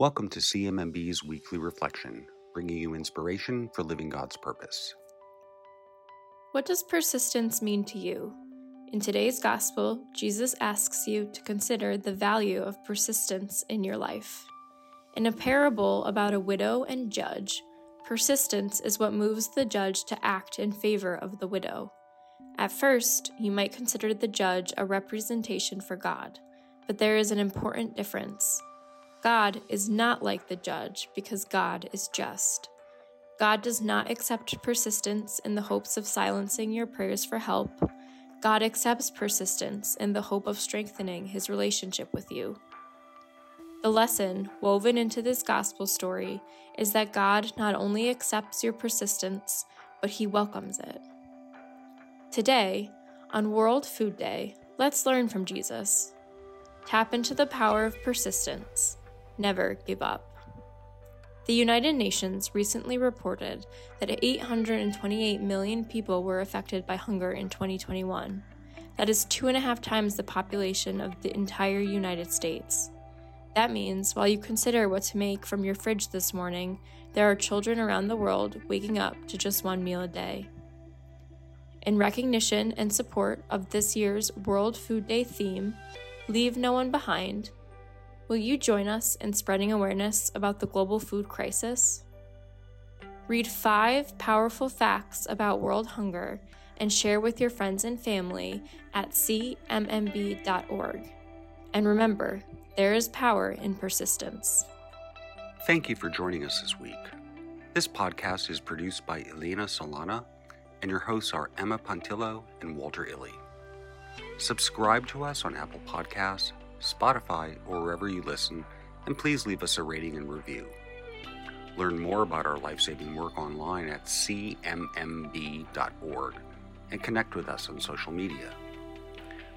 Welcome to CMMB's weekly reflection, bringing you inspiration for living God's purpose. What does persistence mean to you? In today's gospel, Jesus asks you to consider the value of persistence in your life. In a parable about a widow and judge, persistence is what moves the judge to act in favor of the widow. At first, you might consider the judge a representation for God, but there is an important difference. God is not like the judge because God is just. God does not accept persistence in the hopes of silencing your prayers for help. God accepts persistence in the hope of strengthening his relationship with you. The lesson woven into this gospel story is that God not only accepts your persistence, but he welcomes it. Today, on World Food Day, let's learn from Jesus. Tap into the power of persistence. Never give up. The United Nations recently reported that 828 million people were affected by hunger in 2021. That is two and a half times the population of the entire United States. That means while you consider what to make from your fridge this morning, there are children around the world waking up to just one meal a day. In recognition and support of this year's World Food Day theme, Leave No One Behind, will you join us in spreading awareness about the global food crisis? Read five powerful facts about world hunger and share with your friends and family at cmmb.org. And remember, there is power in persistence. Thank you for joining us this week. This podcast is produced by Elena Solana, and your hosts are Emma Pontillo and Walter Illy. Subscribe to us on Apple Podcasts, Spotify, or wherever you listen, and please leave us a rating and review. Learn more about our life saving work online at cmmb.org and connect with us on social media.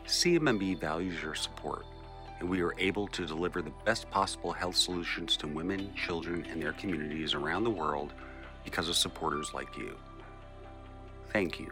CMMB values your support and we are able to deliver the best possible health solutions to women, children, and their communities around the world because of supporters like you. Thank you.